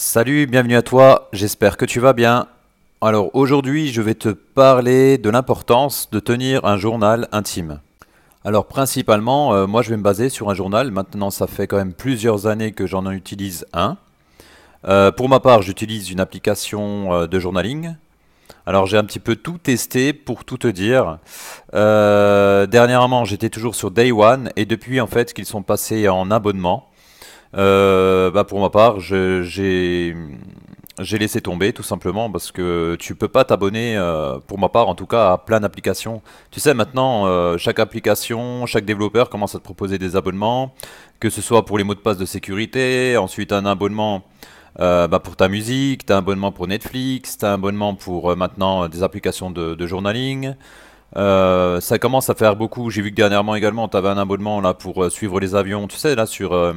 Salut, bienvenue à toi, j'espère que tu vas bien. Alors aujourd'hui je vais te parler de l'importance de tenir un journal intime. Alors principalement, euh, moi je vais me baser sur un journal, maintenant ça fait quand même plusieurs années que j'en utilise un. Euh, pour ma part j'utilise une application euh, de journaling. Alors j'ai un petit peu tout testé pour tout te dire. dernièrement j'étais toujours sur Day One et depuis en fait qu'ils sont passés en abonnement. Euh, bah pour ma part, j'ai laissé tomber tout simplement parce que tu peux pas t'abonner, euh, pour ma part en tout cas, à plein d'applications. Tu sais, maintenant, euh, chaque application, chaque développeur commence à te proposer des abonnements, que ce soit pour les mots de passe de sécurité, ensuite un abonnement bah pour ta musique, tu as un abonnement pour Netflix, tu as un abonnement pour maintenant des applications de, de journaling. Euh, ça commence à faire beaucoup. J'ai vu que dernièrement également, tu avais un abonnement là pour euh, suivre les avions. Tu sais, là sur euh,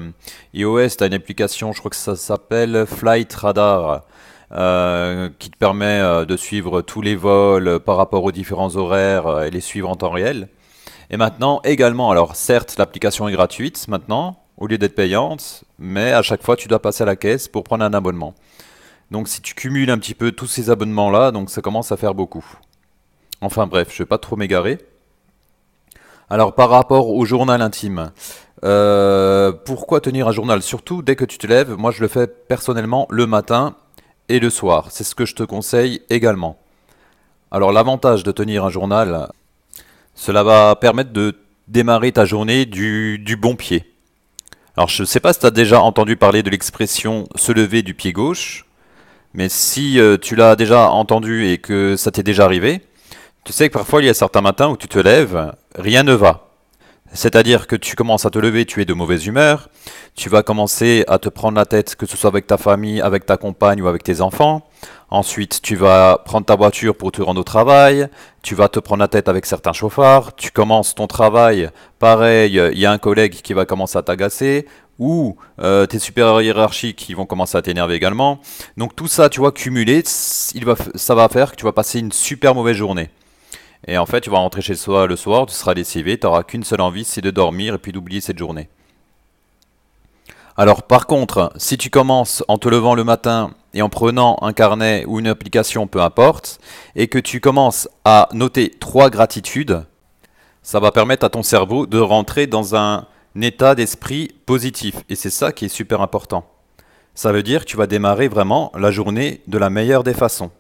iOS, tu as une application, je crois que ça s'appelle Flight Radar, qui te permet de suivre tous les vols par rapport aux différents horaires et les suivre en temps réel. Et maintenant également, alors certes, l'application est gratuite maintenant, au lieu d'être payante, mais à chaque fois, tu dois passer à la caisse pour prendre un abonnement. Donc si tu cumules un petit peu tous ces abonnements là, donc ça commence à faire beaucoup. Enfin bref, je ne vais pas trop m'égarer. Alors par rapport au journal intime, euh, pourquoi tenir un journal? Surtout dès que tu te lèves, moi je le fais personnellement le matin et le soir. C'est ce que je te conseille également. Alors l'avantage de tenir un journal, cela va permettre de démarrer ta journée du, bon pied. Alors je ne sais pas si tu as déjà entendu parler de l'expression se lever du pied gauche, mais si euh, tu l'as déjà entendu et que ça t'est déjà arrivé, tu sais que parfois il y a certains matins où tu te lèves, rien ne va. C'est-à-dire que tu commences à te lever, tu es de mauvaise humeur, tu vas commencer à te prendre la tête, que ce soit avec ta famille, avec ta compagne ou avec tes enfants. Ensuite, tu vas prendre ta voiture pour te rendre au travail, tu vas te prendre la tête avec certains chauffards, tu commences ton travail, pareil, il y a un collègue qui va commencer à t'agacer, ou euh, tes supérieurs hiérarchiques qui vont commencer à t'énerver également. Donc tout ça, tu vois, cumulé, ça va faire que tu vas passer une super mauvaise journée. Et en fait, tu vas rentrer chez toi le soir, tu seras lessivé, tu n'auras qu'une seule envie, c'est de dormir et puis d'oublier cette journée. Alors par contre, si tu commences en te levant le matin et en prenant un carnet ou une application, peu importe, et que tu commences à noter trois gratitudes, ça va permettre à ton cerveau de rentrer dans un état d'esprit positif. Et c'est ça qui est super important. Ça veut dire que tu vas démarrer vraiment la journée de la meilleure des façons.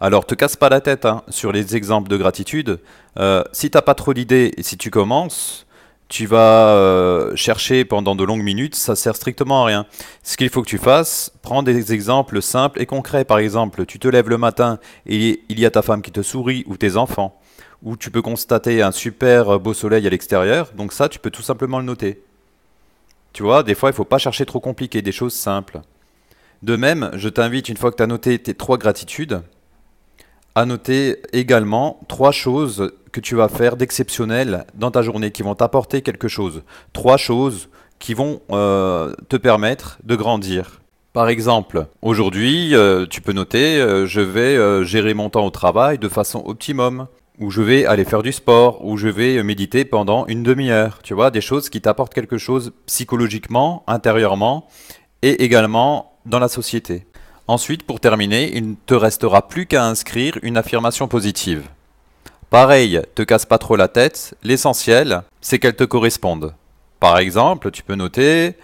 Alors, te casse pas la tête hein, sur les exemples de gratitude. Euh, si t'as pas trop d'idées et si tu commences, tu vas euh, chercher pendant de longues minutes, ça sert strictement à rien. Ce qu'il faut que tu fasses, prends des exemples simples et concrets. Par exemple, tu te lèves le matin et il y a ta femme qui te sourit ou tes enfants, ou tu peux constater un super beau soleil à l'extérieur. Donc ça, tu peux tout simplement le noter. Tu vois, des fois, il faut pas chercher trop compliqué, des choses simples. De même, je t'invite, une fois que tu as noté tes trois gratitudes, à noter également trois choses que tu vas faire d'exceptionnel dans ta journée, qui vont t'apporter quelque chose. Trois choses qui vont euh, te permettre de grandir. Par exemple, aujourd'hui, euh, tu peux noter, euh, je vais gérer mon temps au travail de façon optimum, ou je vais aller faire du sport, ou je vais méditer pendant une demi-heure. Tu vois, des choses qui t'apportent quelque chose psychologiquement, intérieurement, et également dans la société. Ensuite, pour terminer, il ne te restera plus qu'à inscrire une affirmation positive. Pareil, te casse pas trop la tête, l'essentiel, c'est qu'elle te corresponde. Par exemple, tu peux noter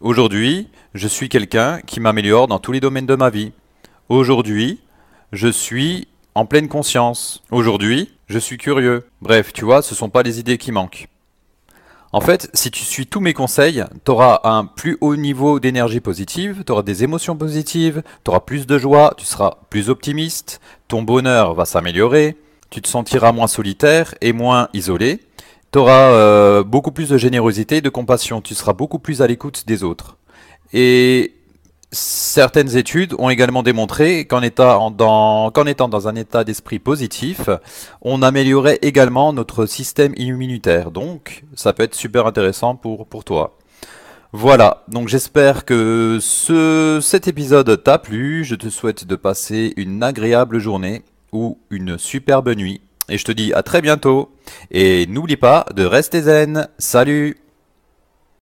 Aujourd'hui, je suis quelqu'un qui m'améliore dans tous les domaines de ma vie. Aujourd'hui, je suis en pleine conscience. Aujourd'hui, je suis curieux. Bref, tu vois, ce ne sont pas les idées qui manquent. En fait, si tu suis tous mes conseils, tu auras un plus haut niveau d'énergie positive, tu auras des émotions positives, tu auras plus de joie, tu seras plus optimiste, ton bonheur va s'améliorer, tu te sentiras moins solitaire et moins isolé, tu auras euh, beaucoup plus de générosité et de compassion, tu seras beaucoup plus à l'écoute des autres. Et Certaines études ont également démontré qu'en étant dans, un état d'esprit positif, on améliorait également notre système immunitaire. Donc, ça peut être super intéressant pour, pour toi. Voilà, donc j'espère que ce, cet épisode t'a plu. Je te souhaite de passer une agréable journée ou une superbe nuit. Et je te dis à très bientôt. Et n'oublie pas de rester zen. Salut